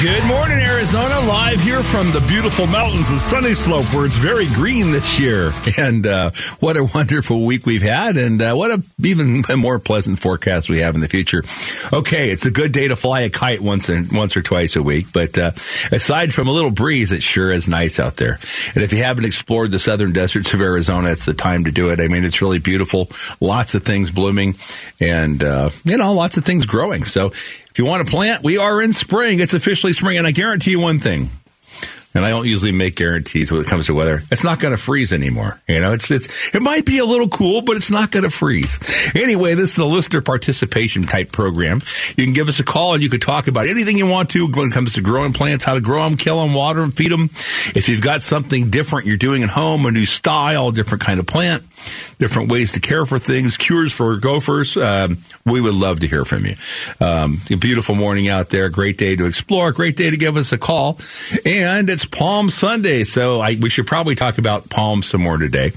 Good morning, Arizona. Live here from the beautiful mountains of Sunny Slope, where it's very green this year. And uh, what a wonderful week we've had, and uh, what a even more pleasant forecast we have in the future. Okay, it's a good day to fly a kite once and once or twice a week, but uh, aside from a little breeze, it sure is nice out there. And if you haven't explored the southern deserts of Arizona, it's the time to do it. I mean, it's really beautiful. Lots of things blooming, and uh, you know, lots of things growing. So if you want to plant, we are in spring. It's officially spring. And I guarantee you one thing. And I don't usually make guarantees when it comes to weather. It's not going to freeze anymore. You know, it's, it's, it might be a little cool, but it's not going to freeze. Anyway, this is a listener participation type program. You can give us a call and you can talk about anything you want to when it comes to growing plants, how to grow them, kill them, water them, feed them. If you've got something different you're doing at home, a new style, different kind of plant, different ways to care for things, cures for gophers, um, we would love to hear from you. Um, beautiful morning out there, great day to explore, great day to give us a call. And it's Palm Sunday, so I, we should probably talk about palms some more today.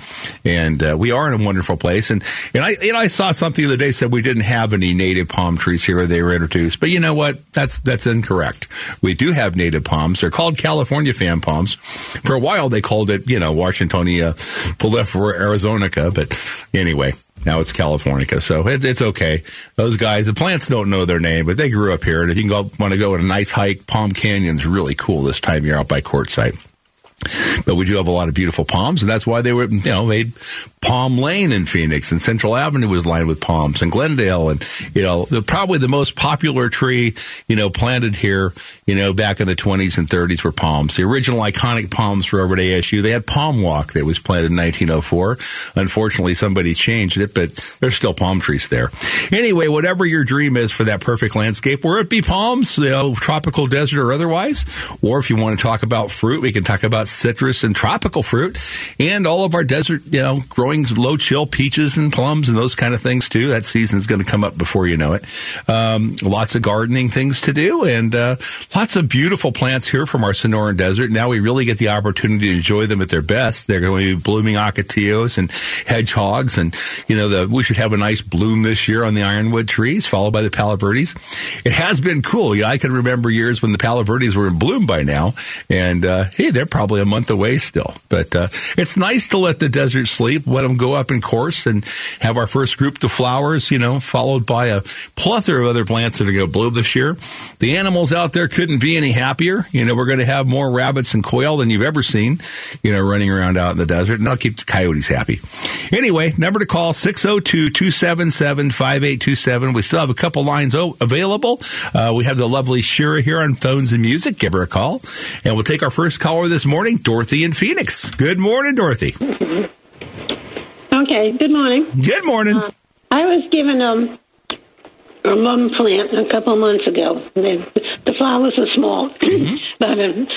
And uh, we are in a wonderful place. And and I know I saw something the other day said we didn't have any native palm trees here. They were introduced, but you know what? That's that's incorrect. We do have native palms. They're called California fan palms. For a while, they called it you know Washingtonia filifera arizonica, but anyway. Now it's Californica, so it, it's okay. Those guys, the plants don't know their name, but they grew up here. And if you go, want to go on a nice hike, Palm Canyon's really cool this time of year out by Quartzsite. But we do have a lot of beautiful palms, and that's why they were, you know, made Palm Lane in Phoenix, and Central Avenue was lined with palms, and Glendale, and you know, the, probably the most popular tree, you know, planted here, you know, back in the 20s and 30s were palms. The original iconic palms for over at ASU, they had Palm Walk that was planted in 1904. Unfortunately, somebody changed it, but there's still palm trees there. Anyway, whatever your dream is for that perfect landscape, where it be palms, you know, tropical desert or otherwise, or if you want to talk about fruit, we can talk about citrus and tropical fruit, and all of our desert, you know, growing low chill peaches and plums and those kind of things too. That season's going to come up before you know it. Um, lots of gardening things to do, and uh, lots of beautiful plants here from our Sonoran Desert. Now we really get the opportunity to enjoy them at their best. They're going to be blooming ocotillos and hedgehogs, and you know the, we should have a nice bloom this year on the ironwood trees, followed by the palo verdes. It has been cool. You know, I can remember years when the palo verdes were in bloom by now, and uh, hey, they're probably a month away still. But uh, it's nice to let the desert sleep, let them go up in course, and have our first group to flowers. You know, followed by a plethora of other plants that are going to bloom this year. The animals out there couldn't be any happier. You know, we're going to have more rabbits and quail than you've ever seen. You know, running around out in the desert, and I'll keep the coyotes happy. Anyway, number to call 602-277-5827. We still have a couple lines available. Uh, we have the lovely Shira here on phones and music. Give her a call. And we'll take our first caller this morning, Dorothy in Phoenix. Good morning, Dorothy. Okay, good morning. Good morning. Uh, I was given um, a mum plant a couple of months ago. They, the flowers are small, Mm-hmm. about an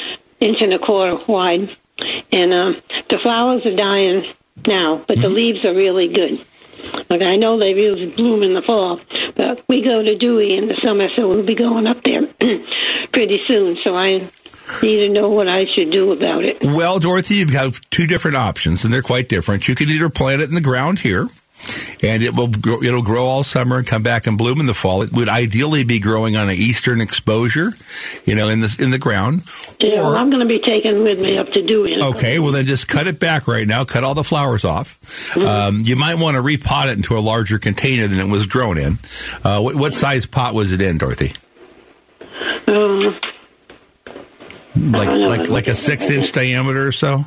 inch and a quarter wide. And um, the flowers are dying now, but Mm-hmm. the leaves are really good. Okay, I know they really bloom in the fall, but we go to Dewey in the summer, so we'll be going up there pretty soon. So I need to know what I should do about it. Well, Dorothy, you have two different options, and they're quite different. You can either plant it in the ground here, and it will grow, it'll grow all summer and come back and bloom in the fall. It would ideally be growing on an eastern exposure, you know, in the in the ground. Yeah, well, I'm going to be taking with me up to do it. Okay, well then just cut it back right now. Cut all the flowers off. Um, you might want to repot it into a larger container than it was grown in. Uh, what, what size pot was it in, Dorothy? Um, Like like like a six inch diameter or so.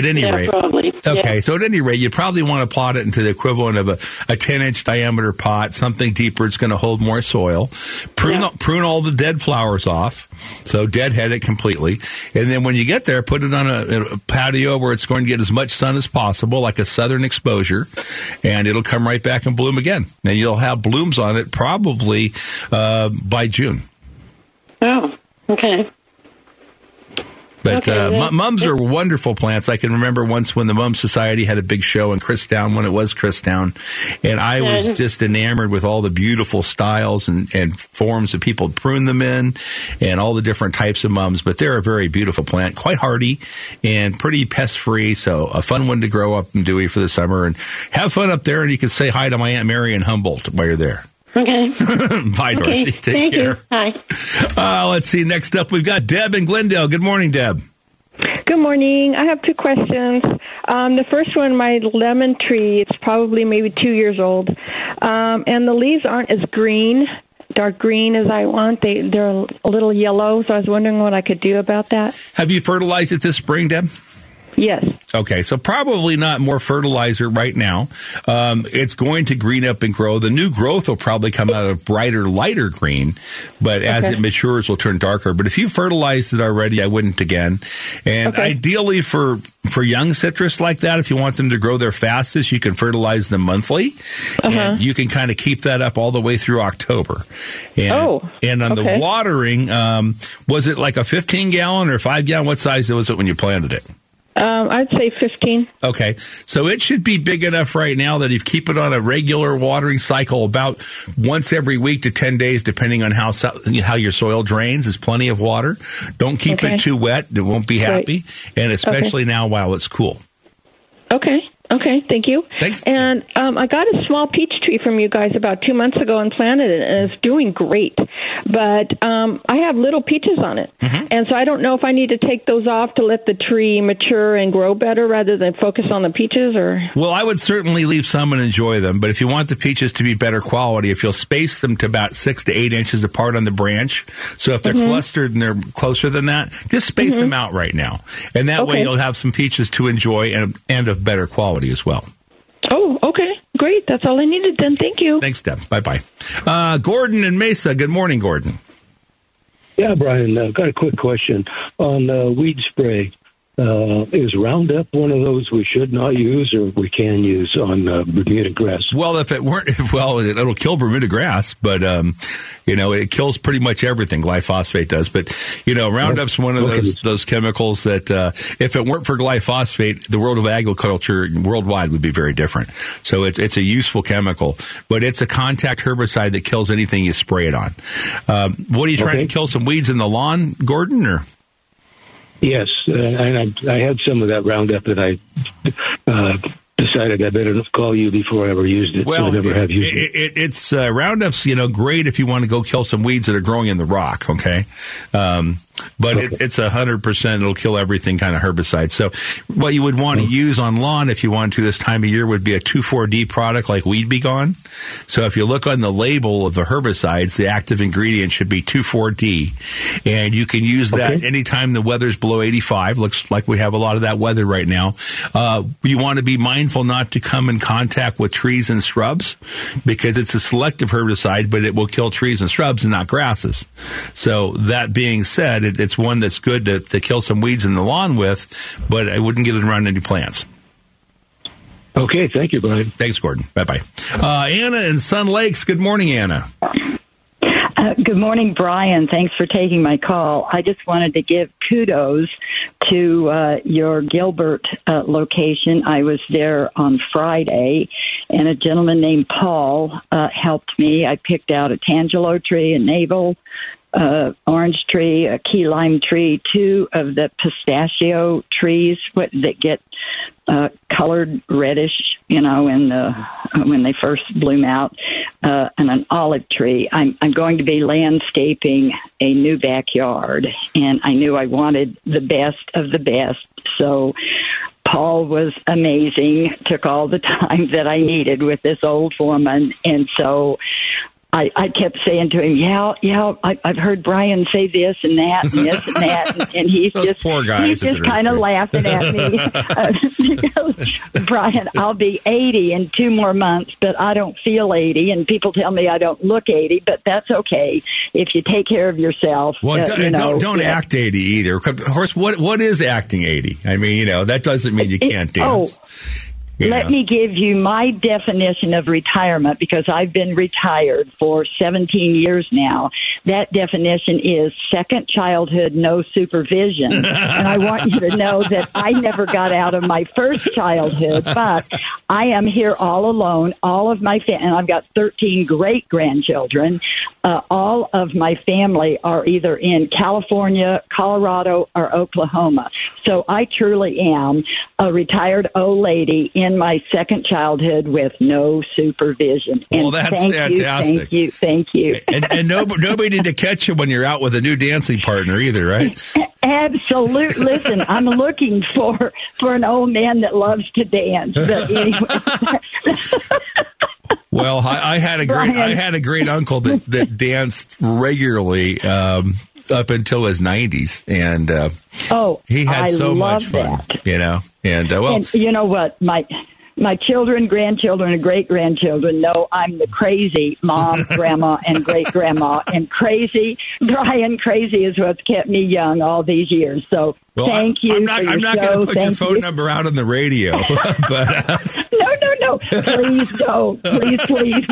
At any yeah, rate, probably. Okay, Yeah. so at any rate, you probably want to plot it into the equivalent of a, a 10 inch diameter pot, something deeper. It's going to hold more soil. Prune, Yeah. prune all the dead flowers off. So deadhead it completely. And then when you get there, put it on a, a patio where it's going to get as much sun as possible, like a southern exposure, and it'll come right back and bloom again. And you'll have blooms on it probably uh, by June. Oh, okay. But Okay, uh, mums are wonderful plants. I can remember once when the Mum Society had a big show in Christown when it was Christown, and I was just enamored with all the beautiful styles and, and forms that people prune them in, and all the different types of mums. But they're a very beautiful plant, quite hardy and pretty pest free. So a fun one to grow up in Dewey for the summer and have fun up there. And you can say hi to my aunt Mary in Humboldt while you're there. Okay. Bye, Okay. Dorothy. Take Thank care. you. Bye. Uh, let's see. Next up, we've got Deb in Glendale. Good morning, Deb. Good morning. I have two questions. Um, the first one, my lemon tree, it's probably maybe two years old, um, and the leaves aren't as green, dark green as I want. They they're a little yellow. So I was wondering what I could do about that. Have you fertilized it this spring, Deb? Yes. Okay, so probably not more fertilizer right now. Um, it's going to green up and grow. The new growth will probably come out of brighter, lighter green, but as Okay. it matures, will turn darker. But if you fertilized it already, I wouldn't again. And Okay. ideally, for for young citrus like that, if you want them to grow their fastest, you can fertilize them monthly, Uh-huh. and you can kind of keep that up all the way through October. And, Oh, and on okay. the watering, um, was it like a 15 gallon or five gallon? What size was it when you planted it? Um, I'd say 15. Okay, so it should be big enough right now that if you keep it on a regular watering cycle, about once every week to ten days, depending on how so- how your soil drains, is plenty of water. Don't keep Okay. it too wet; it won't be Right. happy, and especially now while it's cool. Okay. Okay. Thank you. Thanks. And um, I got a small peach tree from you guys about two months ago and planted it, and it's doing great. But um, I have little peaches on it, Mm-hmm. and so I don't know if I need to take those off to let the tree mature and grow better rather than focus on the peaches, or Well, I would certainly leave some and enjoy them, but if you want the peaches to be better quality, if you'll space them to about six to eight inches apart on the branch, so if they're Mm-hmm. clustered and they're closer than that, just space them out right now, and that way you'll have some peaches to enjoy and and of better quality as well. oh, okay, great. That's all I needed. Then thank you. Thanks, Deb. Bye bye. Uh, Gordon and Mesa. Good morning, Gordon. Yeah, Brian, uh, got a quick question on uh, weed spray. Uh, is Roundup one of those we should not use or we can use on uh, Bermuda grass? Well, if it weren't, well, it, it'll kill Bermuda grass, but um, you know, it kills pretty much everything. Glyphosate does, but you know, Roundup's one of those those chemicals that uh, if it weren't for glyphosate, the world of agriculture worldwide would be very different. So it's it's a useful chemical, but it's a contact herbicide that kills anything you spray it on. Um, what are you trying Okay. to kill? Some weeds in the lawn, Gordon, or? Yes, uh, and I, I had some of that Roundup that I uh, decided I better call you before I ever used it. so I never have used it. it, it, it's uh, Roundup's, you know, great if you want to go kill some weeds that are growing in the rock. Okay, um, but it, it's a hundred percent. It'll kill everything kind of herbicide. So what you would want to use on lawn if you want to this time of year would be a two four D product like Weed B Gon. So if you look on the label of the herbicides, the active ingredient should be two four D, and you can use that Okay. anytime the weather's below eighty five. Looks like we have a lot of that weather right now. Uh, you want to be mindful not to come in contact with trees and shrubs because it's a selective herbicide, but it will kill trees and shrubs and not grasses. So that being said, it, it's one that's good to, to kill some weeds in the lawn with, but I wouldn't get it around any plants. Okay, thank you, Brian. Thanks, Gordon. Bye bye. Uh, Anna in Sun Lakes. Good morning, Anna. Uh, good morning, Brian. Thanks for taking my call. I just wanted to give kudos to uh, your Gilbert uh, location. I was there on Friday, and a gentleman named Paul uh, helped me. I picked out a tangelo tree, a navel, uh, orange tree, a key lime tree, two of the pistachio trees what, that get uh, colored reddish, you know, in the when they first bloom out, uh, and an olive tree. I'm I'm going to be landscaping a new backyard, and I knew I wanted the best of the best. So Paul was amazing. Took all the time that I needed with this old woman, and so I, I kept saying to him, "Yeah, yeah, I, I've heard Brian say this and that and this and that," and, and he's Those just poor guys he's just kind of laughing at me. Uh, Brian, I'll be eighty in two more months, but I don't feel eighty, and people tell me I don't look eighty, but that's okay if you take care of yourself. Well, uh, don't, you know, don't, don't yeah. act 80 either. Of course, what what is acting 80? I mean, you know, that doesn't mean you can't dance. Let me give you my definition of retirement because I've been retired for 17 years now. that definition is second childhood, no supervision. and I want you to know that I never got out of my first childhood, but I am here all alone. All of my family, and I've got 13 great grandchildren. Uh, all of my family are either in California, Colorado, or Oklahoma. So I truly am a retired old lady in my second childhood with no supervision. Well, And that's thank fantastic. You, thank you, thank you. and, and no, nobody to catch you when you're out with a new dancing partner either, right? Absolute. Listen, I'm looking for for an old man that loves to dance. But anyway, Well, I, I had a great, Brian. I had a great uncle that that danced regularly um, up until his 90s, and uh, oh, he had I so much fun, that. you know. And uh, well, and you know what, my my children, grandchildren, and great grandchildren know I'm the crazy mom, grandma, and great grandma. And crazy, Brian, crazy is what's kept me young all these years. So well, thank you. I'm not, I'm not going to put your phone you. number out on the radio, but uh, No, no, no. Please don't. Please, please.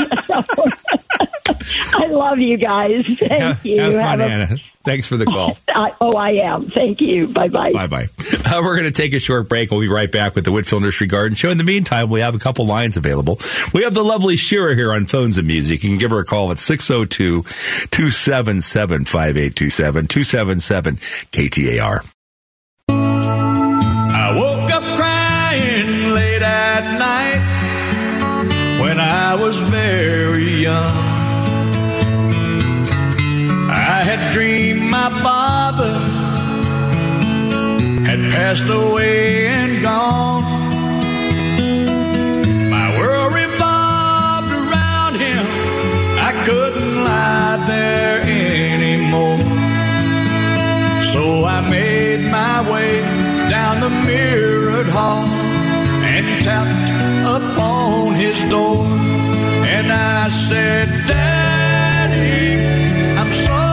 I love you guys. Thank have, you. have fun, a- Anna. Thanks for the call. I, oh, I am. Thank you. Bye bye. Bye bye. Uh, we're going to take a short break. We'll be right back with the Whitfill Nursery Garden Show. In the meantime, we have a couple lines available. We have the lovely Shira here on Phones and Music. You can give her a call at 602 277 5827 277 KTAR. I woke up crying late at night when I was very young. I had dreamed my father had passed away and gone. My world revolved around him. I couldn't lie there anymore. So I made my way down the mirrored hall and tapped upon his door. And I said, Daddy, I'm so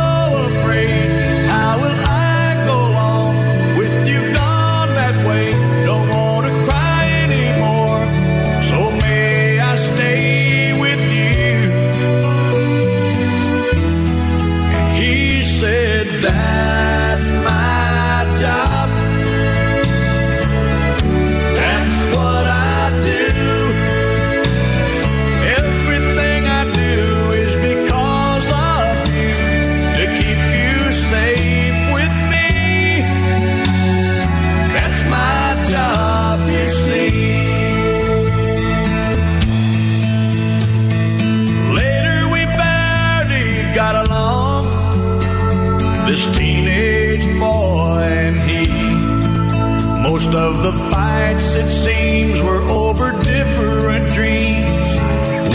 of the fights, it seems, were over different dreams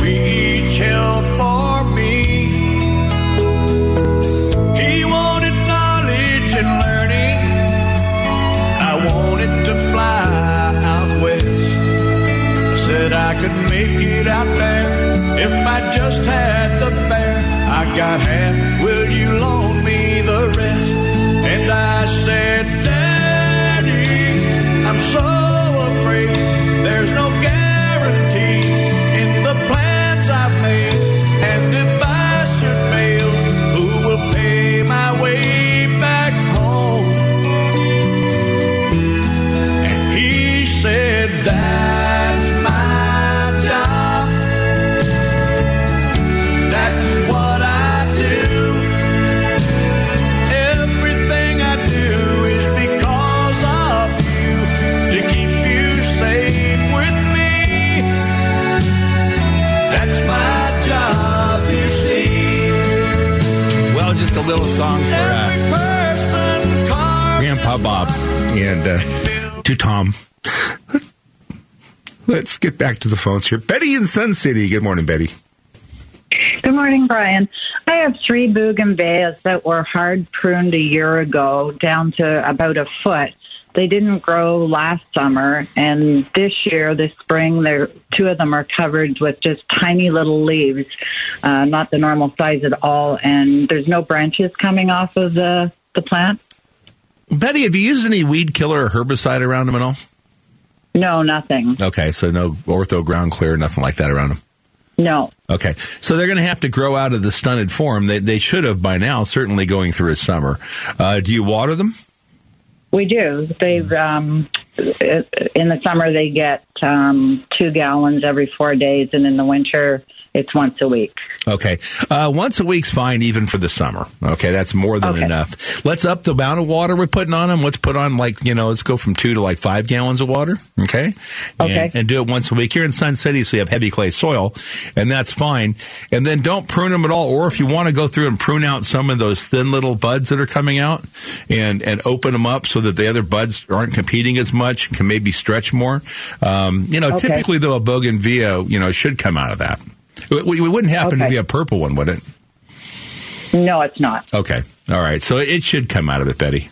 we each held for me. He wanted knowledge and learning. I wanted to fly out west. I said I could make it out there if I just had the fare. I got half, will you loan me the rest? And I said, so afraid. There's no guarantee little song for uh, Every person carves Grandpa Bob and uh, to Tom. Let's get back to the phones here. Betty in Sun City. Good morning, Betty. Good morning, Brian. I have three bougainvilleas that were hard pruned a year ago down to about a foot. They didn't grow last summer, and this year, this spring, they're, two of them are covered with just tiny little leaves, uh, not the normal size at all, and there's no branches coming off of the, the plant. Betty, have you used any weed killer or herbicide around them at all? No, nothing. Okay, so no ortho ground clear, nothing like that around them. No. Okay, so they're going to have to grow out of the stunted form. They they should have by now, certainly going through a summer. Uh, do you water them? We do. They've um, in the summer they get um, two gallons every four days, and in the winter it's once a week. Okay, uh, once a week's fine, even for the summer. Okay, that's more than Okay. enough. Let's up the amount of water we're putting on them. Let's put on like you know, let's go from two to like five gallons of water. Okay, Okay. and, and do it once a week. You're in Sun City, so you have heavy clay soil, and that's fine. And then don't prune them at all. Or if you want to go through and prune out some of those thin little buds that are coming out, and and open them up so that the other buds aren't competing as much, can maybe stretch more. Um, you know, Okay. typically though, a bougainvillea, you know, should come out of that. It, it wouldn't happen to be a purple one, would it? No, it's not. Okay. All right. So it should come out of it, Betty.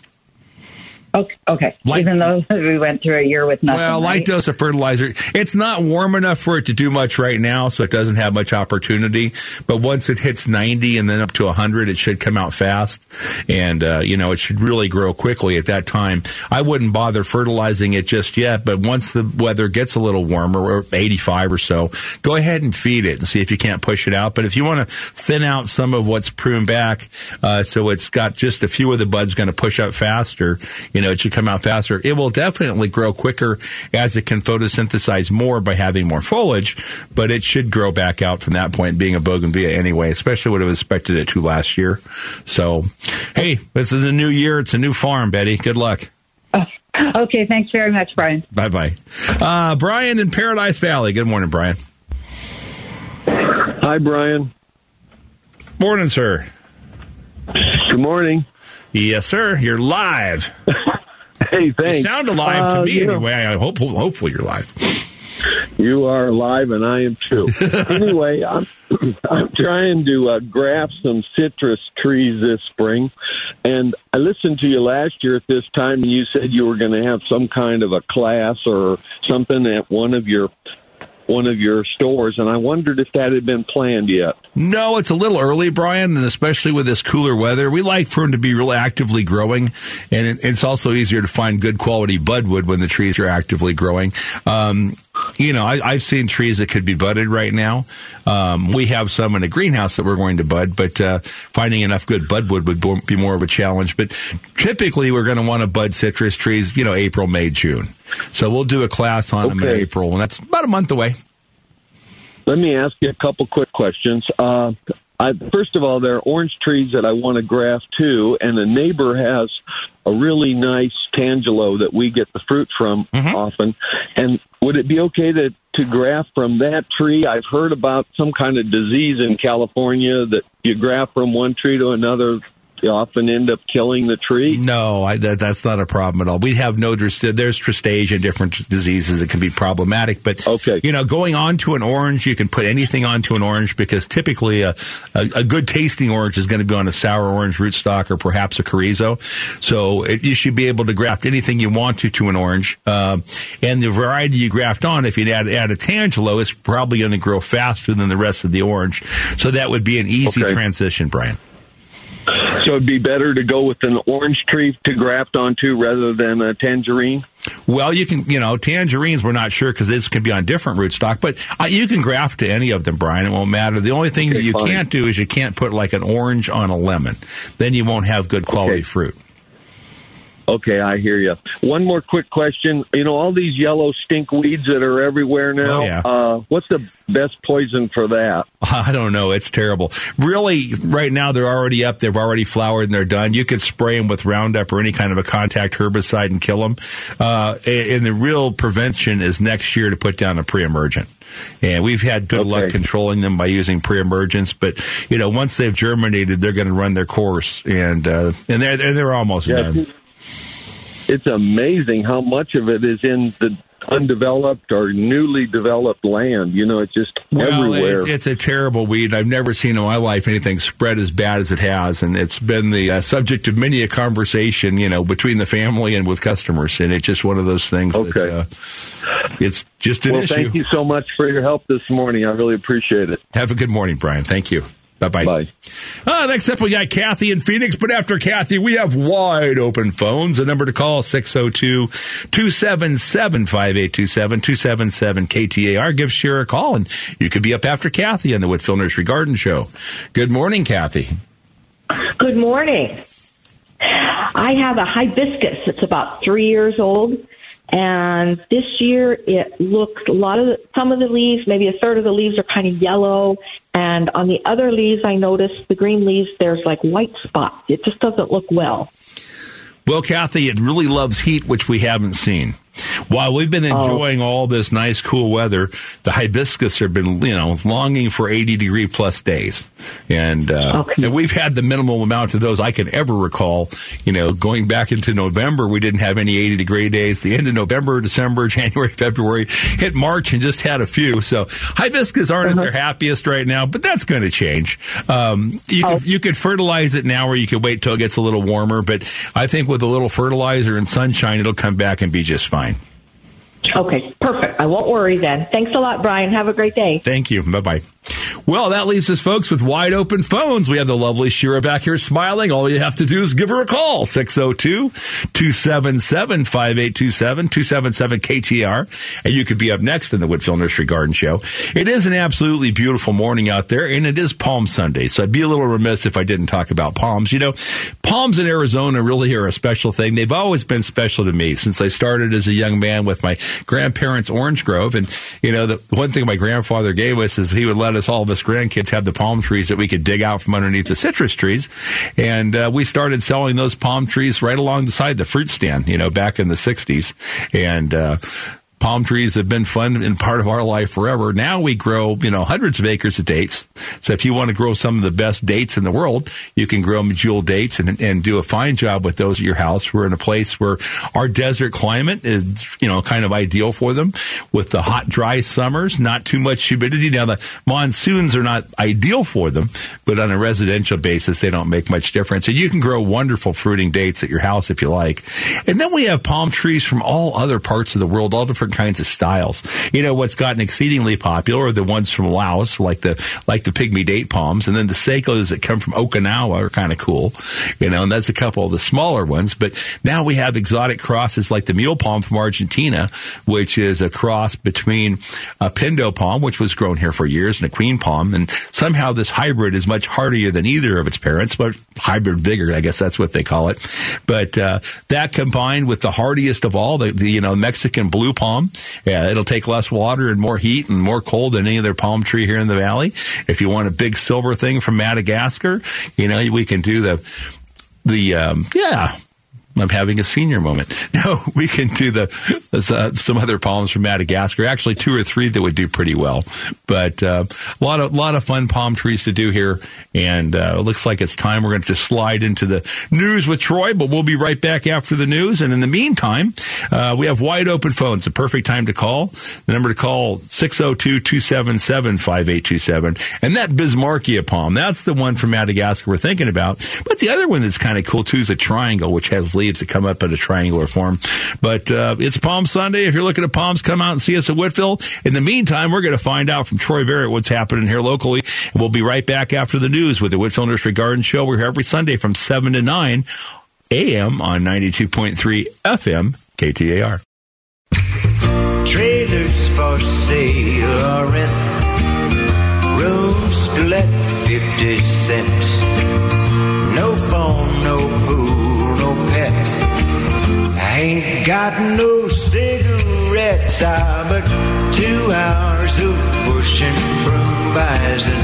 Okay. okay. Like- Even though we went through a year with nothing. Well, light right? dose of fertilizer. It's not warm enough for it to do much right now, so it doesn't have much opportunity. But once it hits 90 and then up to 100, it should come out fast. And, uh, you know, it should really grow quickly at that time. I wouldn't bother fertilizing it just yet, but once the weather gets a little warmer, or 85 or so, go ahead and feed it and see if you can't push it out. But if you want to thin out some of what's pruned back, uh, so it's got just a few of the buds going to push up faster, you know, it should come out faster. It will definitely grow quicker as it can photosynthesize more by having more foliage, but it should grow back out from that point, being a bougainvillea anyway, especially would have expected it to last year. So, hey, this is a new year. It's a new farm, Betty. Good luck. Okay. Thanks very much, Brian. Bye bye. Uh, Brian in Paradise Valley. Good morning, Brian. Hi, Brian. Morning, sir. Good morning. Yes, sir. You're live. Hey, thanks. You sound alive to Uh, me you know, anyway. I hope hopefully you're live. You are alive, and I am too. anyway, I'm I'm trying to uh, graft some citrus trees this spring, and I listened to you last year at this time, and you said you were going to have some kind of a class or something at one of your one of your stores, and I wondered if that had been planned yet. No, it's a little early, Brian, and especially with this cooler weather, we like for them to be really actively growing, and it's also easier to find good quality budwood when the trees are actively growing. Um, you know, I, I've seen trees that could be budded right now. Um, we have some in a greenhouse that we're going to bud, but uh, finding enough good budwood would be more of a challenge. But typically, we're going to want to bud citrus trees, you know, April, May, June. So we'll do a class on them in April, and that's about a month away. Let me ask you a couple quick questions. Uh, I, first of all, there are orange trees that I want to graft too, and a neighbor has a really nice tangelo that we get the fruit from mm-hmm. often. And would it be okay to to graft from that tree? I've heard about some kind of disease in California that you graft from one tree to another. You often end up killing the tree. No, I, that, that's not a problem at all. We have no there's tristeza different diseases that can be problematic. But Okay. you know, going onto an orange, you can put anything onto an orange because typically a, a, a good tasting orange is going to be on a sour orange rootstock or perhaps a carrizo. So it, you should be able to graft anything you want to to an orange. Um, and the variety you graft on, if you add, add a tangelo, it's probably going to grow faster than the rest of the orange. So that would be an easy Okay. transition, Brian. So it'd be better to go with an orange tree to graft onto rather than a tangerine. Well, you can, you know, tangerines, we're not sure because this can be on different rootstock, but uh, you can graft to any of them, Brian. It won't matter. The only thing that you fine. can't do is you can't put like an orange on a lemon. Then you won't have good quality Okay. fruit. Okay, I hear you. One more quick question. You know, all these yellow stink weeds that are everywhere now. Oh, yeah. uh, what's the best poison for that? I don't know. It's terrible. Really, right now they're already up. They've already flowered and they're done. You could spray them with Roundup or any kind of a contact herbicide and kill them. Uh, and the real prevention is next year to put down a pre-emergent. And we've had good luck controlling them by using pre-emergents, but you know, once they've germinated, they're going to run their course, and uh, and they're they're, they're almost Yeah, done. It's amazing how much of it is in the undeveloped or newly developed land. You know, it's just Well, everywhere. it's, it's a terrible weed. I've never seen in my life anything spread as bad as it has, and it's been the uh, subject of many a conversation, you know, between the family and with customers. And it's just one of those things Okay. that uh, it's just an well, issue. thank you so much for your help this morning. I really appreciate it. Have a good morning, Brian. Thank you. Bye-bye. Bye. Uh, next up, we got Kathy in Phoenix. But after Kathy, we have wide open phones. The number to call 602 277 5827 277 KTAR. Give Shira a call, and you could be up after Kathy on the Whitfill Nursery Garden Show. Good morning, Kathy. Good morning. I have a hibiscus. It's about three years old. And this year it looks a lot of the, some of the leaves, maybe a third of the leaves are kind of yellow. And on the other leaves, I noticed the green leaves, there's like white spots. It just doesn't look well. Well, Kathy, it really loves heat, which we haven't seen. While we've been enjoying oh. all this nice, cool weather, the hibiscus have been, you know, longing for 80 degree plus days. And, uh, okay. and we've had the minimal amount of those I can ever recall. You know, going back into November, we didn't have any 80 degree days. The end of November, December, January, February, hit March and just had a few. So hibiscus aren't uh-huh. at their happiest right now, but that's going to change. Um, you oh. could, you could fertilize it now or you could wait till it gets a little warmer, but I think with a little fertilizer and sunshine, it'll come back and be just fine. Okay, perfect. I won't worry then. Thanks a lot, Brian. Have a great day. Thank you. Bye bye. Well, that leaves us, folks, with wide open phones. We have the lovely Shira back here smiling. All you have to do is give her a call 602 277 5827 277 KTAR. And you could be up next in the Whitfill Nursery Garden Show. It is an absolutely beautiful morning out there, and it is Palm Sunday. So I'd be a little remiss if I didn't talk about palms. You know, palms in Arizona really are a special thing. They've always been special to me since I started as a young man with my grandparents' orange grove. And, you know, the one thing my grandfather gave us is he would let us all of us grandkids have the palm trees that we could dig out from underneath the citrus trees. And uh, we started selling those palm trees right along the side of the fruit stand, you know, back in the 60s. And, uh, palm trees have been fun and part of our life forever. Now we grow, you know, hundreds of acres of dates. So if you want to grow some of the best dates in the world, you can grow medjool dates and, and do a fine job with those at your house. We're in a place where our desert climate is, you know, kind of ideal for them with the hot, dry summers, not too much humidity. Now the monsoons are not ideal for them, but on a residential basis, they don't make much difference. And you can grow wonderful fruiting dates at your house if you like. And then we have palm trees from all other parts of the world, all different different kinds of styles. You know, what's gotten exceedingly popular are the ones from Laos, like the, like the pygmy date palms. And then the Cycas that come from Okinawa are kind of cool. You know, and that's a couple of the smaller ones. But now we have exotic crosses like the mule palm from Argentina, which is a cross between a pindo palm, which was grown here for years, and a queen palm. And somehow this hybrid is much hardier than either of its parents, but hybrid vigor, I guess that's what they call it. But, uh, that combined with the hardiest of all, the, the, you know, Mexican blue palm, palm. Yeah, it'll take less water and more heat and more cold than any other palm tree here in the valley. If you want a big silver thing from Madagascar, you know, we can do the the um, yeah I'm having a senior moment. No, we can do the uh, some other palms from Madagascar. Actually, two or three that would do pretty well. But uh, a lot of lot of fun palm trees to do here, and uh, it looks like it's time we're going to slide into the news with Troy. But we'll be right back after the news. And in the meantime, uh, we have wide open phones. A perfect time to call. The number to call 602-277-5827. and that Bismarckia palm. That's the one from Madagascar we're thinking about. But the other one that's kind of cool too is a triangle, which has leaves that come up in a triangular form. But uh, it's Palm Sunday. If you're looking at palms, come out and see us at Whitfill. In the meantime, we're going to find out from Troy Barrett what's happening here locally. And we'll be right back after the news with the Whitfill Nursery Garden Show. We're here every Sunday from 7 to 9 a.m. on 92.3 FM KTAR. Trailers for sale or rent. Rooms to let 50 cents. No phone, no pool I ain't got no cigarettes, I but two hours of buys an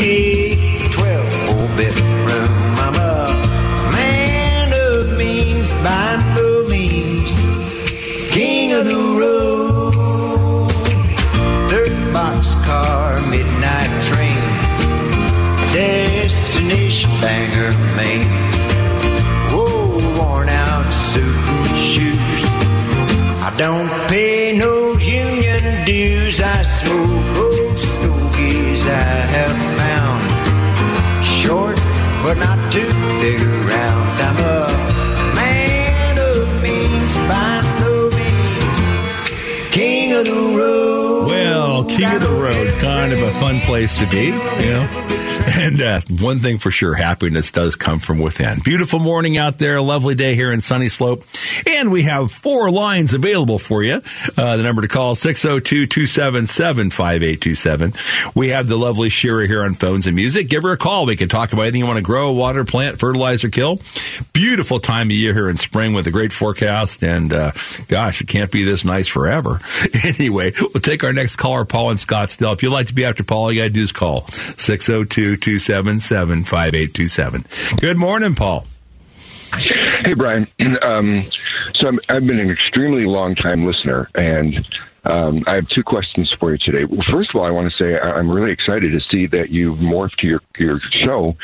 eight, twelve, four bedroom. I'm a man of means by no means, king of the road. Third box car, midnight train, destination Bangor, Maine. Don't pay no union dues. I smoke old stogies I have found. Short, but not too big around. I'm a man of means by no means. King of the road. Well, King of the kind of a fun place to be, you know. And uh, one thing for sure, happiness does come from within. Beautiful morning out there, lovely day here in Sunny Slope. And we have four lines available for you. Uh, the number to call, 602-277-5827. We have the lovely Shira here on phones and music. Give her a call. We can talk about anything you want to grow, water, plant, fertilizer, kill. Beautiful time of year here in spring with a great forecast. And uh, gosh, it can't be this nice forever. anyway, we'll take our next caller, Paul in Scottsdale. If you'd like to be after Paul, all you got to do is call 602-277-5827. Good morning, Paul. Hey, Brian. Um, so I'm, I've been an extremely long time listener, and um, I have two questions for you today. Well, first of all, I want to say I- I'm really excited to see that you've morphed your your show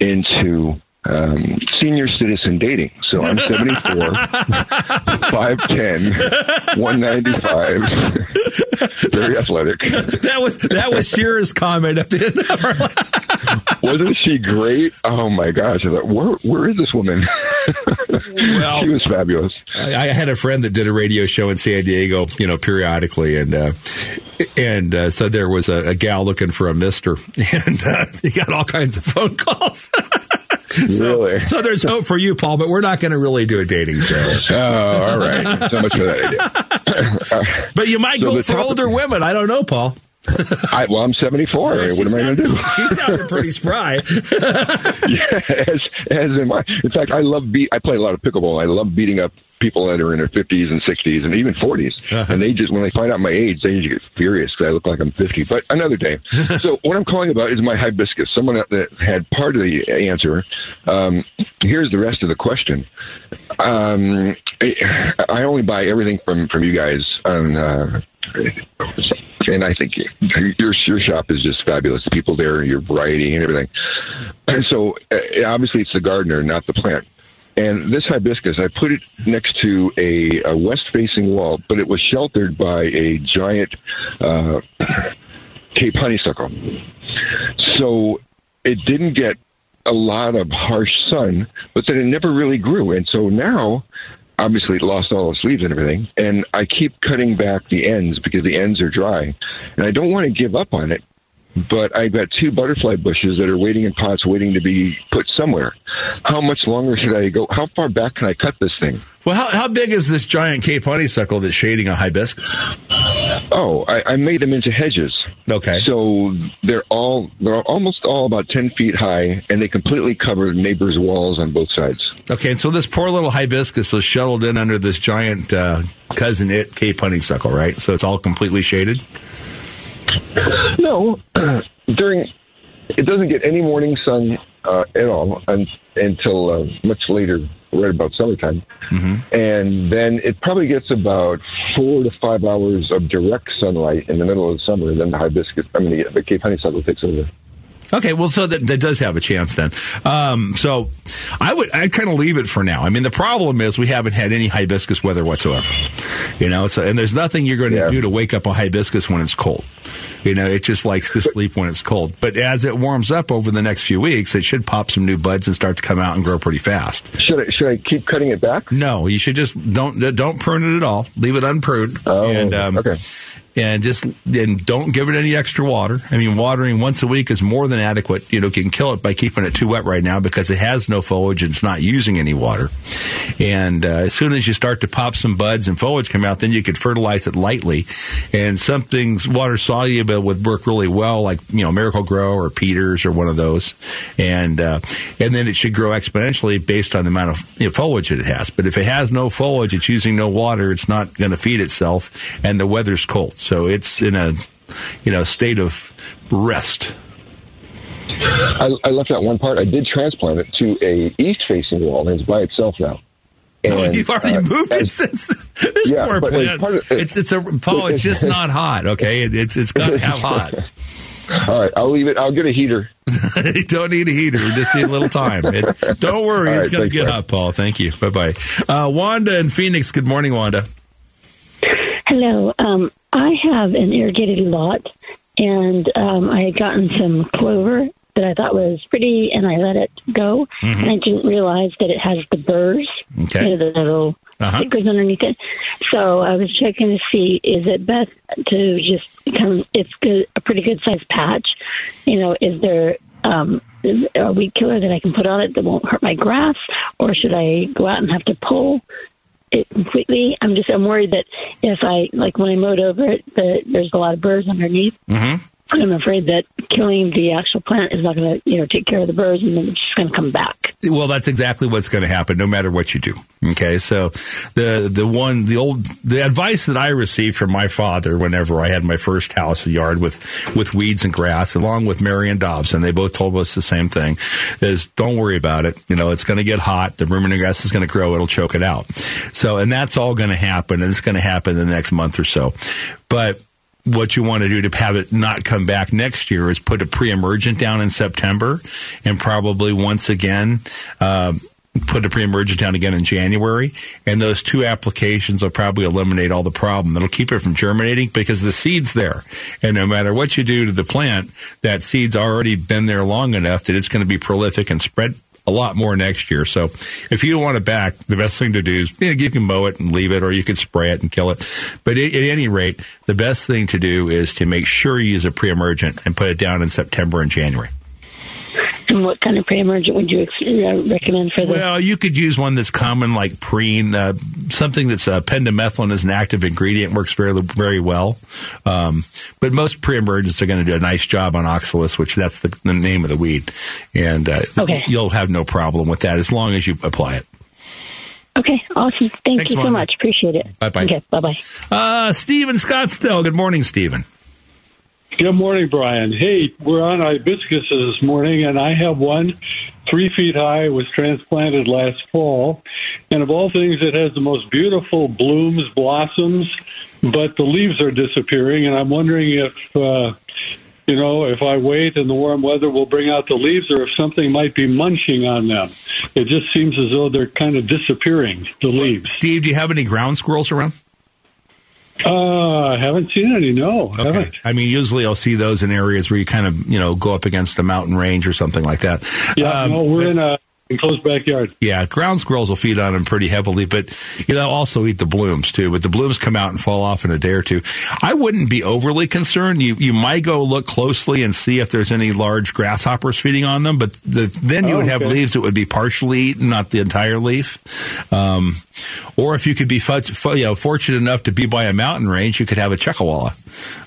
into um, senior citizen dating. So I'm 74, 5'10, 195, very athletic. that was that was Shira's comment at the end of our Wasn't she great? Oh my gosh! I thought, where where is this woman? Well, she was fabulous. I, I had a friend that did a radio show in San Diego, you know, periodically, and uh, and uh, so there was a, a gal looking for a Mister, and uh, he got all kinds of phone calls. so, Really? so there's hope for you, Paul, but we're not going to really do a dating show. Oh, all right. So much for that idea. But you might So go for older women. I don't know, Paul. I, well, I'm 74. Well, what am I going to do? She sounded pretty spry. yeah, as, as am I. In fact, I love beat. I play a lot of pickleball. I love beating up people that are in their 50s and 60s and even 40s. Uh-huh. And they just, when they find out my age, they get furious because I look like I'm 50. But another day. so what I'm calling about is my hibiscus. Someone that- had part of the answer. Um, here's the rest of the question. Um, I I only buy everything from from you guys on. Uh, and I think your your shop is just fabulous. The people there, your variety and everything. And so, uh, obviously, it's the gardener, not the plant. And this hibiscus, I put it next to a, a west-facing wall, but it was sheltered by a giant uh, Cape honeysuckle. So it didn't get a lot of harsh sun, but then it never really grew. And so now, obviously, lost all its leaves and everything. And I keep cutting back the ends because the ends are dry. And I don't want to give up on it, but I've got two butterfly bushes that are waiting in pots, waiting to be put somewhere. How much longer should I go? How far back can I cut this thing? Well, how, how big is this giant Cape honeysuckle that's shading a hibiscus? Oh, I, I made them into hedges. Okay. So they're all they're almost all about ten feet high, and they completely cover neighbors' walls on both sides. Okay, so this poor little hibiscus was shuttled in under this giant uh, cousin it Cape honeysuckle, right? So it's all completely shaded. No, during it doesn't get any morning sun uh, at all un, until uh, much later, right about summertime, and then it probably gets about four to five hours of direct sunlight in the middle of the summer. Then the hibiscus, I mean, the, the Cape honeysuckle takes over. Okay, well, so that, that does have a chance then. Um, so I would, I'd kind of leave it for now. I mean, the problem is we haven't had any hibiscus weather whatsoever. You know, so, and there's nothing you're going to do to wake up a hibiscus when it's cold. You know, it just likes to sleep when it's cold. But as it warms up over the next few weeks, it should pop some new buds and start to come out and grow pretty fast. Should I should I keep cutting it back? No, you should just don't don't prune it at all. Leave it unpruned. Oh, and, um, okay. And just and don't give it any extra water. I mean, watering once a week is more than adequate. You know, you can kill it by keeping it too wet right now because it has no foliage and it's not using any water. And uh, as soon as you start to pop some buds and foliage come out, then you could fertilize it lightly. And some things water soluble would work really well, like you know Miracle-Gro or Peters or one of those. And uh, and then it should grow exponentially based on the amount of you know, foliage that it has. But if it has no foliage, it's using no water, it's not going to feed itself, and the weather's cold, so it's in a you know state of rest. I, I left out one part. I did transplant it to a east-facing wall, and it's by itself now. Oh, And, you've already uh, moved it since this Yeah, poor plant. it's it's a Paul. It's just not hot. Okay, it, it's it's got to have hot. All right, I'll leave it. I'll get a heater. you don't need a heater. You just need a little time. It's, don't worry, All it's going to get hot, Paul. Thank you. Bye bye. Uh, Wanda in Phoenix. Good morning, Wanda. Hello. Um, I have an irrigated lot, and um, I had gotten some clover that I thought was pretty, and I let it go. Mhm. And I didn't realize that it has the burrs. Okay. You know, the little Uh-huh. stickers underneath it. So I was checking to see is it best to just come? It's good, a pretty good sized patch. You know, is there um, a weed killer that I can put on it that won't hurt my grass, or should I go out and have to pull? It completely. I'm just. I'm worried that if I like when I mowed over it, that there's a lot of burrs underneath. Mm-hmm. I'm afraid that killing the actual plant is not going to, you know, take care of the birds, and then it's just going to come back. Well, that's exactly what's going to happen, no matter what you do. Okay, so the the one the old the advice that I received from my father whenever I had my first house, yard with with weeds and grass, along with Mary and Dobson, they both told us the same thing: is don't worry about it. You know, it's going to get hot. The ruminant grass is going to grow. It'll choke it out. So, and that's all going to happen, and it's going to happen in the next month or so. But what you want to do to have it not come back next year is put a pre-emergent down in September and probably once again um, put a pre-emergent down again in January. And those two applications will probably eliminate all the problem. It'll keep it from germinating because the seed's there. And no matter what you do to the plant, that seed's already been there long enough that it's going to be prolific and spread a lot more next year. So if you don't want it back, the best thing to do is you, know, you can mow it and leave it, or you can spray it and kill it. But at, at any rate, the best thing to do is to make sure you use a pre-emergent and put it down in September and January. And what kind of pre-emergent would you ex- uh, recommend for the? Well, you could use one that's common like preen, uh, something that's uh, pendimethalin is an active ingredient, works very very well. Um, but most pre-emergents are going to do a nice job on oxalis, which that's the, the name of the weed, and uh, Okay. you'll have no problem with that as long as you apply it. Okay, awesome. Thank Thanks, you so much. Appreciate it. Bye-bye. Okay, bye bye. Uh, Stephen Scottsdale. Good morning, Stephen. Good morning, Brian. Hey, we're on hibiscus this morning, and I have one three feet high, was transplanted last fall. And of all things, it has the most beautiful blooms, blossoms, but the leaves are disappearing. And I'm wondering if, uh, you know, if I wait and the warm weather will bring out the leaves or if something might be munching on them. It just seems as though they're kind of disappearing, the leaves. Steve, do you have any ground squirrels around? Uh, I haven't seen any, no. Okay. I mean, usually I'll see those in areas where you kind of, you know, go up against a mountain range or something like that. Yeah, Um, no, we're in a enclosed backyard. Yeah, ground squirrels will feed on them pretty heavily, but you know, also eat the blooms too. But the blooms come out and fall off in a day or two. I wouldn't be overly concerned. You you might go look closely and see if there's any large grasshoppers feeding on them, but the, then you Oh, would have okay. leaves that would be partially eaten, not the entire leaf. Um, or if you could be you know, fortunate enough to be by a mountain range, you could have a chuckwalla,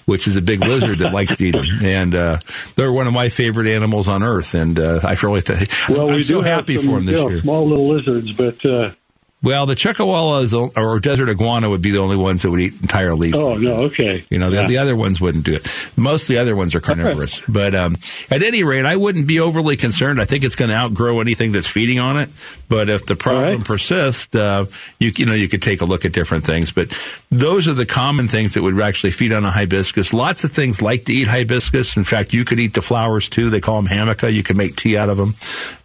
which is a big lizard that likes to eat them. And uh, they're one of my favorite animals on earth. And uh, I really think Well, I'm we so do have happy for him this year. Small little lizards, but uh, Well, the chuckwalla or desert iguana would be the only ones that would eat entire leaves. oh no, okay. You know, the, Yeah. the other ones wouldn't do it. Most of the other ones are carnivorous. But um, at any rate, I wouldn't be overly concerned. I think it's going to outgrow anything that's feeding on it. But if the problem persists, uh, you you know you could take a look at different things. But those are the common things that would actually feed on a hibiscus. Lots of things like to eat hibiscus. In fact, you could eat the flowers too. They call them jamaica. You can make tea out of them.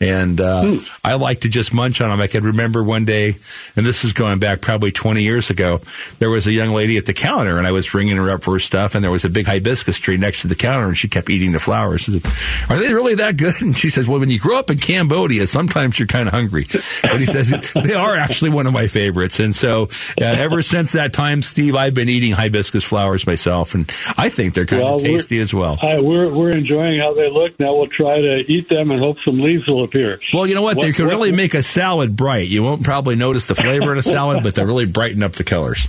And uh, I like to just munch on them. I can remember one day, and this is going back probably 20 years ago. There was a young lady at the counter, and I was ringing her up for her stuff, and there was a big hibiscus tree next to the counter, and she kept eating the flowers. Said, "Are they really that good?" And she says, "Well, when you grow up in Cambodia, sometimes you're kind of hungry." But he says they are actually one of my favorites, and so uh, ever since that time, Steve, I've been eating hibiscus flowers myself, and I think they're kind Well, of tasty as well. We're we're enjoying how they look. Now we'll try to eat them and hope some leaves will appear. Well, you know what? They What- can what- really make a salad bright. You won't probably notice the flavor in a salad, but they really brighten up the colors.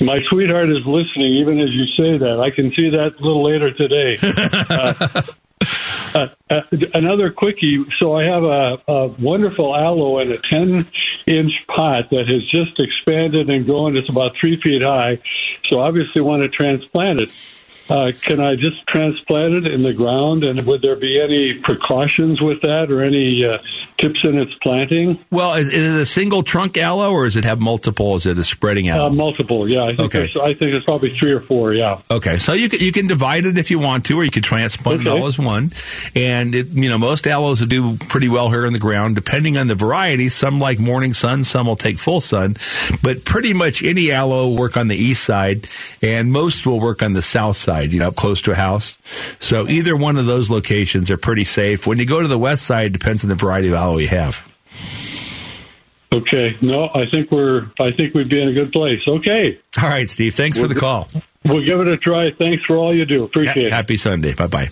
My sweetheart is listening, even as you say that. I can see that a little later today. uh, uh, uh, another quickie. So I have a, a wonderful aloe in a 10 inch pot that has just expanded and grown. It's about three feet high. So obviously want to transplant it. Uh, can I just transplant it in the ground? And would there be any precautions with that or any uh, tips in its planting? Well, is, is it a single trunk aloe, or does it have multiple? Is it a spreading aloe? Uh, multiple, yeah. I think, Okay. I think it's probably three or four, yeah. Okay, so you can you can divide it if you want to, or you can transplant it all as one. And it, you know, most aloes will do pretty well here in the ground, depending on the variety. Some like morning sun, some will take full sun, but pretty much any aloe will work on the east side, and most will work on the south side. You know, up close to a house. So either one of those locations are pretty safe. When you go to the west side, depends on the variety of aloe you have. Okay. No, I think we're. I think we'd be in a good place. Okay. All right, Steve. Thanks for the call. We'll give it a try. Thanks for all you do. Appreciate it. Happy Sunday. Bye bye.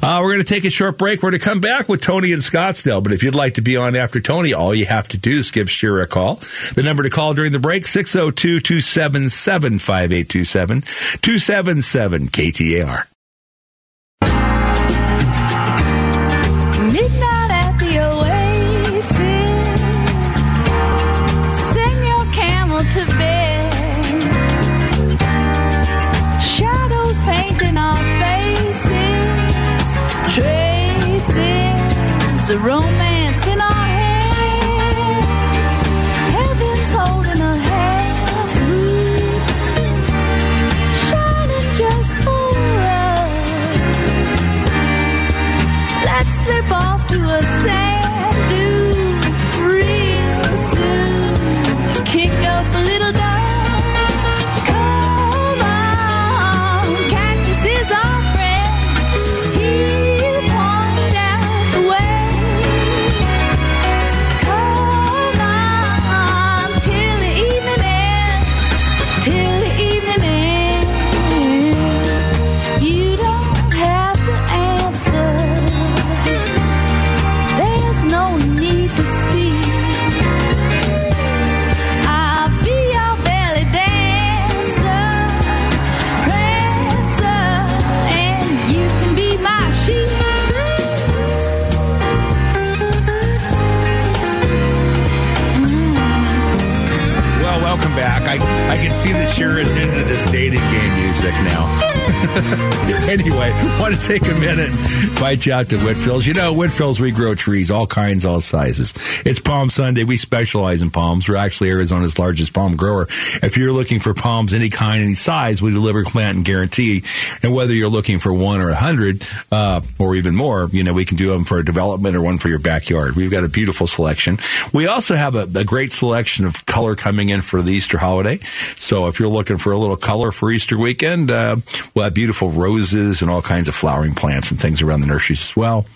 Uh, we're going to take a short break. We're going to come back with Tony in Scottsdale. But if you'd like to be on after Tony, all you have to do is give Shira a call. The number to call during the break 602 277 5827 277 KTAR. Traces of invite you out to Whitfill's. You know, Whitfill's, we grow trees, all kinds, all sizes. It's Palm Sunday. We specialize in palms. We're actually Arizona's largest palm grower. If you're looking for palms, any kind, any size, we deliver plant and guarantee. And whether you're looking for one or a hundred, uh, or even more, you know, we can do them for a development or one for your backyard. We've got a beautiful selection. We also have a, a great selection of color coming in for the Easter holiday. So if you're looking for a little color for Easter weekend, uh, we'll have beautiful roses and all kinds of flowering plants and things around the nurseries as well.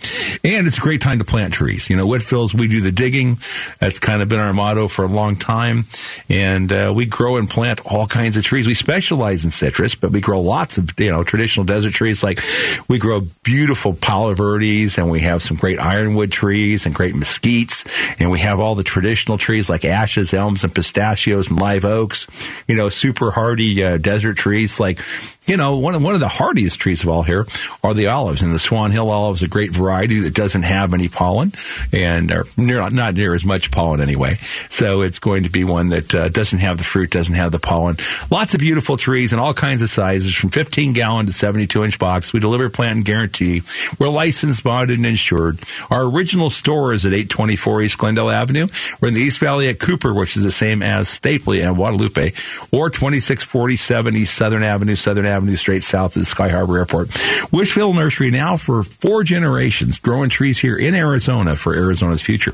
And it's a great time to plant trees. You know, Whitfill's, we do the digging. That's kind of been our motto for a long time. And uh, we grow and plant all kinds of trees. We specialize in citrus, but we grow lots of, you know, traditional desert trees. Like we grow beautiful palo verdes and we have some great ironwood trees and great mesquites. And we have all the traditional trees like ashes, elms, and pistachios and live oaks. You know, super hardy uh, desert trees like you know, one of, one of the hardiest trees of all here are the olives, and the Swan Hill olive is a great variety that doesn't have any pollen, and or near, not near as much pollen anyway. So it's going to be one that uh, doesn't have the fruit, doesn't have the pollen. Lots of beautiful trees in all kinds of sizes, from 15 gallon to 72 inch box. We deliver plant and guarantee. We're licensed, bonded, and insured. Our original store is at 824 East Glendale Avenue. We're in the East Valley at Cooper, which is the same as Stapley and Guadalupe, or 2647 East Southern Avenue, Southern Avenue, straight south of the Sky Harbor Airport. Whitfill Nursery now for four generations, growing trees here in Arizona for Arizona's future.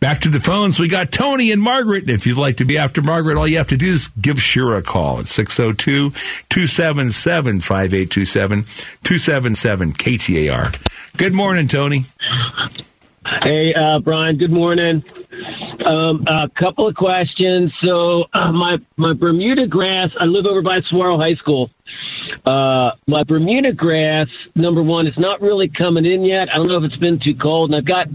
Back to the phones. We got Tony and Margaret. If you'd like to be after Margaret, all you have to do is give Shira a call at 602 277 5827 277 KTAR. Good morning, Tony. Hey, uh, Brian. Good morning. Um, a couple of questions. So, uh, my my Bermuda grass. I live over by Saguaro High School. Uh, my Bermuda grass, number one, is not really coming in yet. I don't know if it's been too cold, and I've got.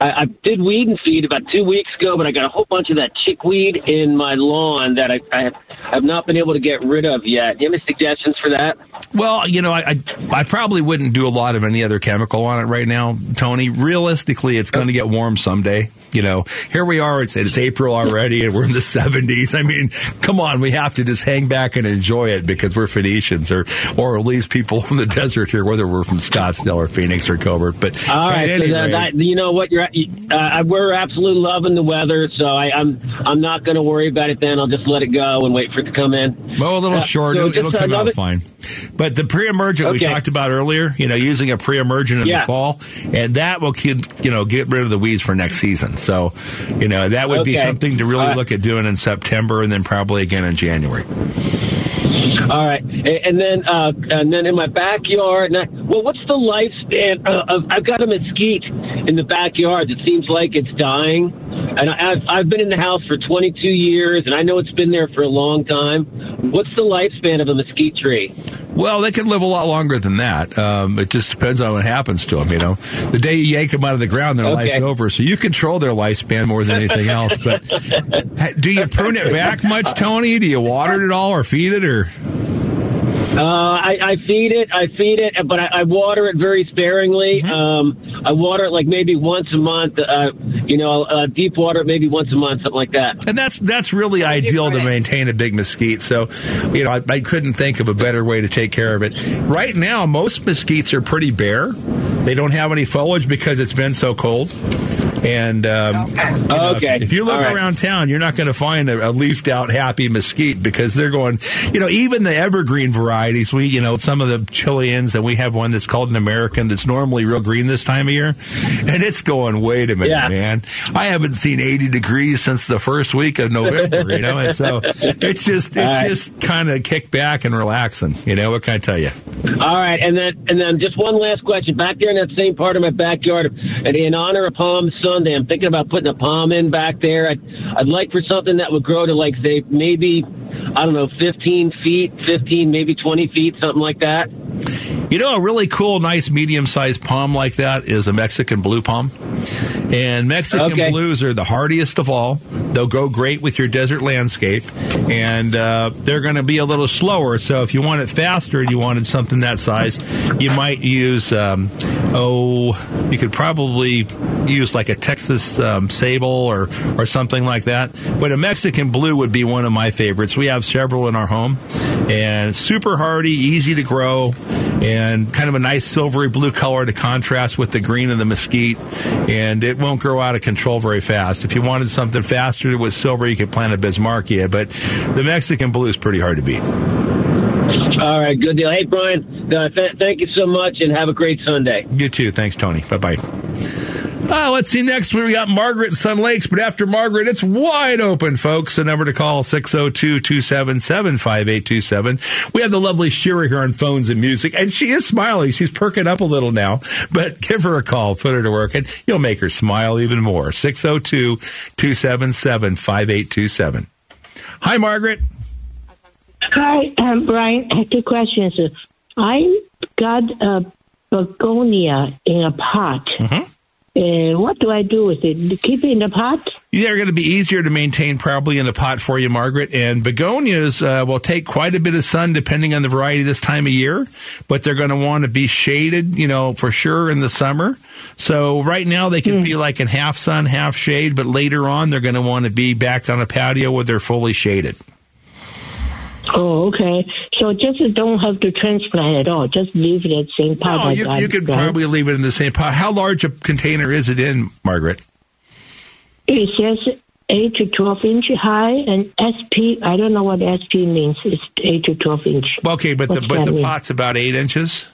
I, I did weed and feed about two weeks ago, but I got a whole bunch of that chickweed in my lawn that I, I have, not been able to get rid of yet. Do you have any suggestions for that? Well, you know, I, I I probably wouldn't do a lot of any other chemical on it right now, Tony. Realistically, it's going to get warm someday. You know, here we are. It's it's April already, and we're in the seventies. I mean, come on, we have to just hang back and enjoy it because we're Phoenicians, or or at least people from the desert here, whether we're from Scottsdale or Phoenix or Covert. But All right, so that, that, you know what? You're uh, we're absolutely loving the weather, so I, I'm I'm not going to worry about it. Then I'll just let it go and wait for it to come in. Well, a little Uh, short. so it'll it'll come out fine. But the pre-emergent we talked about earlier, you know, using a pre-emergent in Yeah. the fall, and that will keep, you know get rid of the weeds for next season. So, you know, that would be something to really Uh, look at doing in September, and then probably again in January. All right, and then uh, and then in my backyard. Now, well, what's the lifespan uh, of? I've got a mesquite in the backyard. that seems like it's dying. and I, I've, I've been in the house for 22 years, and I know it's been there for a long time. What's the lifespan of a mesquite tree? Well, they can live a lot longer than that. Um, it just depends on what happens to them. You know, the day you yank them out of the ground, their life's over. So you control their lifespan more than anything else. But do you prune it back much, Tony? Do you water it at all, or feed it, or? Uh, I, I feed it, I feed it, but I, I water it very sparingly. Um, I water it like maybe once a month. Uh, you know, uh, deep water it maybe once a month, something like that. And that's that's really ideal to maintain a big mesquite. So, you know, I, I couldn't think of a better way to take care of it. Right now, most mesquites are pretty bare. They don't have any foliage because it's been so cold. And um, you know, Okay. if, if you look right. around town, you're not going to find a, a leafed out happy mesquite because they're going. You know, even the evergreen varieties. We, you know, some of the Chileans, and we have one that's called an American that's normally real green this time of year, and it's going. Wait a minute, Yeah. man! I haven't seen 80 degrees since the first week of November. You know, and so it's just it's right. just kind of kick back and relaxing. You know, what can I tell you? All right, and then and then just one last question. Back there in that same part of my backyard, and in honor of Palm Sunday, I'm thinking about putting a palm in back there. I'd, I'd like for something that would grow to like say maybe I don't know, 15 feet, 15 maybe 20 feet, something like that. You know, a really cool, nice, medium sized palm like that is a Mexican blue palm. And Mexican Okay. blues are the hardiest of all. They'll go great with your desert landscape. And uh, they're going to be a little slower. So if you want it faster and you wanted something that size, you might use, um, oh, you could probably use like a Texas um, sabal or, or something like that. But a Mexican blue would be one of my favorites. We have several in our home. And super hardy, easy to grow, and kind of a nice silvery blue color to contrast with the green of the mesquite. And it won't grow out of control very fast. If you wanted something faster that was silver, you could plant a Bismarckia. But the Mexican blue is pretty hard to beat. All right, good deal. Hey, Brian, uh, th- thank you so much, and have a great Sunday. You too. Thanks, Tony. Bye bye. Uh, let's see. Next, we got Margaret Sun Lakes, but after Margaret, it's wide open, folks. The number to call 602 277 5827. We have the lovely Shira here on phones and music, and she is smiling. She's perking up a little now, but give her a call, put her to work, and you'll make her smile even more. 602 277 5827. Hi, Margaret. Hi, um, Brian. I have two questions. I got a begonia in a pot. Uh, what do I do with it? Keep it in the pot? They're going to be easier to maintain probably in a pot for you, Margaret. And begonias uh, will take quite a bit of sun depending on the variety this time of year, but they're going to want to be shaded, you know, for sure in the summer. So right now they can be like in half sun, half shade, but later on they're going to want to be back on a patio where they're fully shaded. Oh, okay. So just don't have to transplant at all. Just leave it at same pot. No, you, you could right? probably leave it in the same pot. How large a container is it in, Margaret? It says 8 to 12 inch high and SP, I don't know what SP means. It's 8 to 12 inch. Okay, but the but the mean? pot's about eight inches.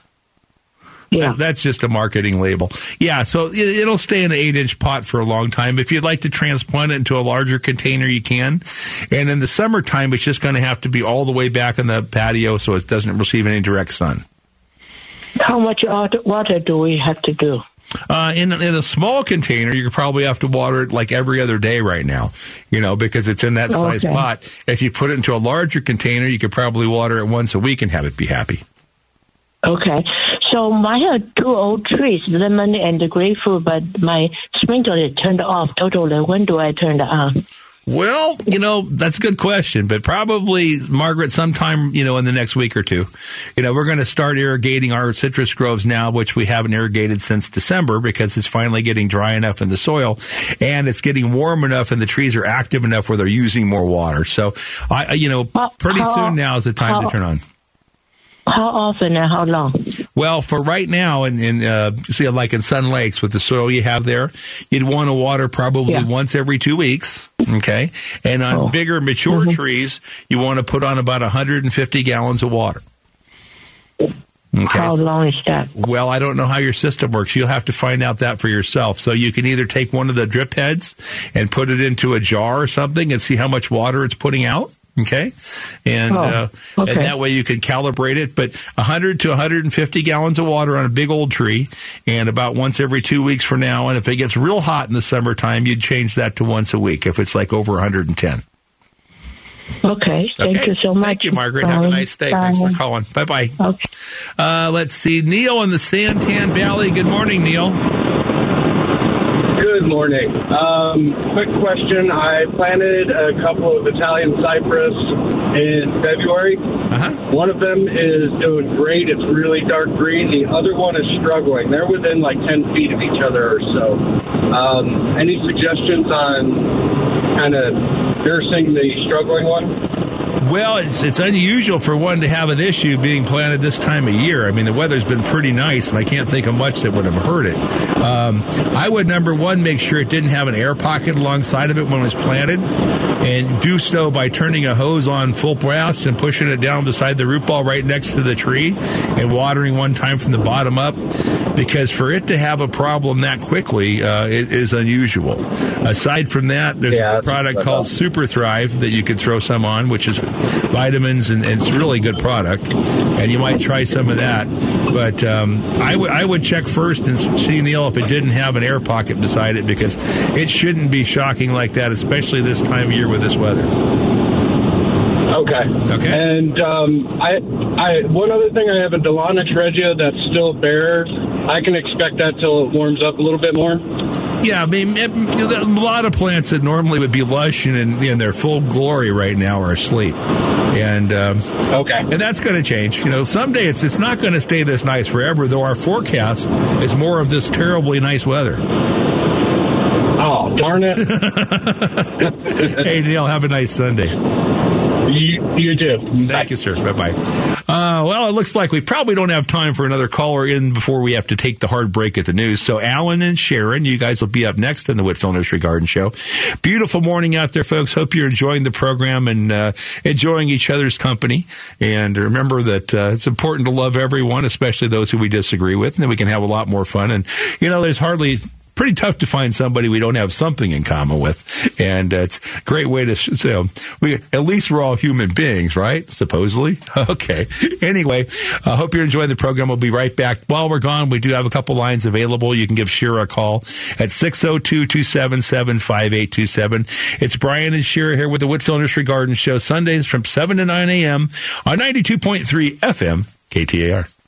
Yeah, that's just a marketing label. Yeah, so it, it'll stay in an eight-inch pot for a long time. If you'd like to transplant it into a larger container, you can. And in the summertime, it's just going to have to be all the way back in the patio, so it doesn't receive any direct sun. How much water water do we have to do? Uh, in in a small container, you probably have to water it like every other day right now, you know, because it's in that size Okay. pot. If you put it into a larger container, you could probably water it once a week and have it be happy. Okay. So I have two old trees, lemon and the grapefruit, but my sprinkler is turned off totally. When do I turn it on? Well, you know, that's a good question, but probably, Margaret, sometime, you know, in the next week or two. You know, we're going to start irrigating our citrus groves now, which we haven't irrigated since December because it's finally getting dry enough in the soil and it's getting warm enough and the trees are active enough where they're using more water. So, I, you know, pretty soon now is the time to turn on. How often and how long? Well, for right now, in, in uh, see, like in Sun Lakes with the soil you have there, you'd want to water probably once every two weeks. Okay, and on bigger mature trees, you want to put on about 150 gallons of water. Okay. How long is that? Well, I don't know how your system works. You'll have to find out that for yourself. So you can either take one of the drip heads and put it into a jar or something and see how much water it's putting out. Okay, and Oh, uh, okay. and that way you can calibrate it. But 100 to 150 gallons of water on a big old tree, and about once every two weeks for now. And if it gets real hot in the summertime, you'd change that to once a week if it's like over 110. Okay. Thank Okay. you so much. Thank you, Margaret. Have a nice day. Thanks for calling. Bye bye. Okay. Uh, let's see. Neil in the Santan Valley. Good morning, Neil. Good morning. Um, quick question. I planted a couple of Italian cypress in February. Uh-huh. One of them is doing great. It's really dark green. The other one is struggling. They're within like 10 feet of each other or so. Um, any suggestions on kind of nursing the struggling one? Well, it's it's unusual for one to have an issue being planted this time of year. I mean, the weather's been pretty nice, and I can't think of much that would have hurt it. Um, I would number one make sure it didn't have an air pocket alongside of it when it was planted, and do so by turning a hose on full blast and pushing it down beside the root ball right next to the tree, and watering one time from the bottom up. Because for it to have a problem that quickly uh, it is unusual. Aside from that, there's a product called Super Thrive that you could throw some on, which is vitamins and, and it's a really good product. And you might try some of that. But um, I would check first and see Neil if it didn't have an air pocket beside it because it shouldn't be shocking like that, especially this time of year with this weather. Okay. Okay. And um, I, I, one other thing, I have a Delonix Regia that's still bare. I can expect that till it warms up a little bit more. Yeah, I mean, it, a lot of plants that normally would be lush and in, in their full glory right now are asleep, and um, okay, and that's going to change. You know, someday it's it's not going to stay this nice forever. Though our forecast is more of this terribly nice weather. Oh, darn it! hey, Neil, have a nice Sunday. You, too. Thank you, sir. Bye bye. Uh, well, it looks like we probably don't have time for another caller in before we have to take the hard break at the news. So, Alan and Sharon, you guys will be up next in the Whitfill Nursery Garden Show. Beautiful morning out there, folks. Hope you're enjoying the program and uh, enjoying each other's company. And remember that uh, it's important to love everyone, especially those who we disagree with, and then we can have a lot more fun. And, you know, there's hardly pretty tough to find somebody we don't have something in common with, and uh, it's a great way to. So we at least we're all human beings, right? Supposedly. Okay. Anyway, I hope you're enjoying the program. We'll be right back. While we're gone, we do have a couple lines available. You can give Shira a call at 602-277-5827. It's Brian and Shira here with the Whitfill Nursery Garden Show Sundays from 7 to 9 a.m. on 92.3 FM KTAR.